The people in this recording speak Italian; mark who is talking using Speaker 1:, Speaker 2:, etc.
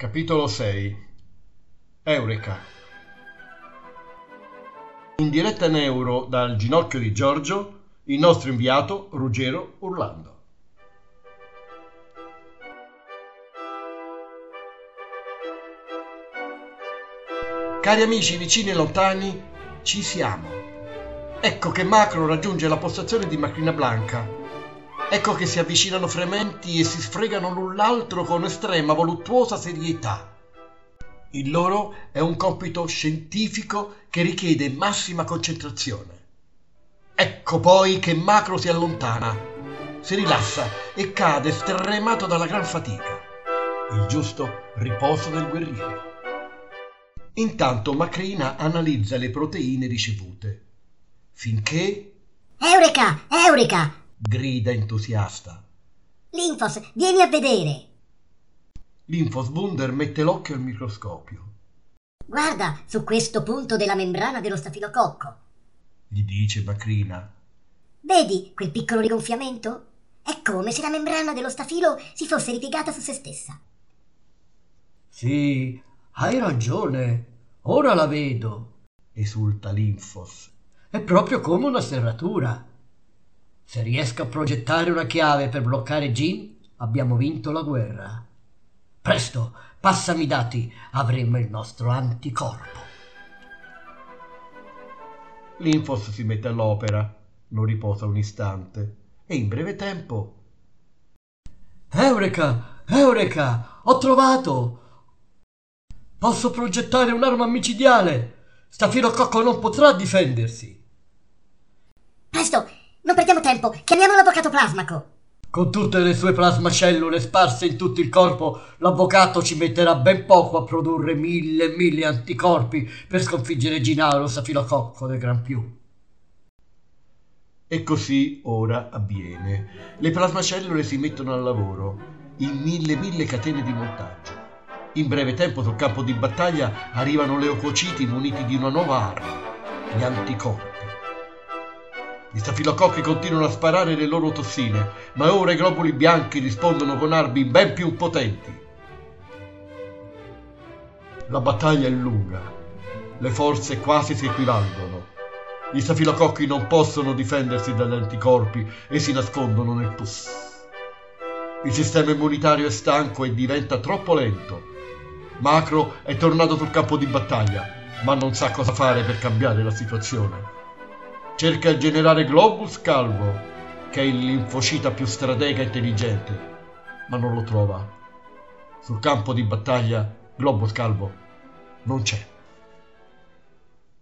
Speaker 1: Capitolo 6 Eureka In diretta neuro dal ginocchio di Giorgio, il nostro inviato Ruggero Urlando. Cari amici vicini e lontani, ci siamo. Ecco che Macro raggiunge la postazione di Macrina Blanca. Ecco che si avvicinano frementi e si sfregano l'un l'altro con estrema voluttuosa serietà. Il loro è un compito scientifico che richiede massima concentrazione. Ecco poi che Macro si allontana, si rilassa e cade stremato dalla gran fatica. Il giusto riposo del guerriero. Intanto Macrina analizza le proteine ricevute, finché
Speaker 2: Eureka! Eureka!
Speaker 1: Grida entusiasta.
Speaker 2: Linfos, vieni a vedere!
Speaker 1: L'infosbunder mette l'occhio al microscopio.
Speaker 2: Guarda su questo punto della membrana dello stafilococco.
Speaker 1: Gli dice Macrina.
Speaker 2: Vedi quel piccolo rigonfiamento? È come se la membrana dello stafilo si fosse ripiegata su se stessa.
Speaker 3: Sì, hai ragione. Ora la vedo.
Speaker 1: Esulta l'Infos.
Speaker 3: È proprio come una serratura. Se riesco a progettare una chiave per bloccare Jin, abbiamo vinto la guerra. Presto, passami i dati, avremo il nostro anticorpo.
Speaker 1: L'Infos si mette all'opera, non riposa un istante e in breve tempo
Speaker 3: Eureka! Eureka! Ho trovato! Posso progettare un'arma micidiale! Stafilococco non potrà difendersi!
Speaker 2: Presto! Tempo! Chiamiamo l'avvocato Plasmaco!
Speaker 3: Con tutte le sue plasmacellule sparse in tutto il corpo, l'avvocato ci metterà ben poco a produrre mille e mille anticorpi per sconfiggere Ginaro Stafilococco del Gran Più.
Speaker 1: E così ora avviene. Le plasmacellule si mettono al lavoro in mille mille catene di montaggio. In breve tempo sul campo di battaglia arrivano leucociti muniti di una nuova arma, gli anticorpi. Gli stafilococchi continuano a sparare le loro tossine, ma ora i globuli bianchi rispondono con armi ben più potenti. La battaglia è lunga, le forze quasi si equivalgono. Gli stafilococchi non possono difendersi dagli anticorpi e si nascondono nel pus. Il sistema immunitario è stanco e diventa troppo lento. Macro è tornato sul campo di battaglia, ma non sa cosa fare per cambiare la situazione. Cerca il generale Globus Calvo, che è il linfocita più stratega e intelligente, ma non lo trova. Sul campo di battaglia Globus Calvo non c'è.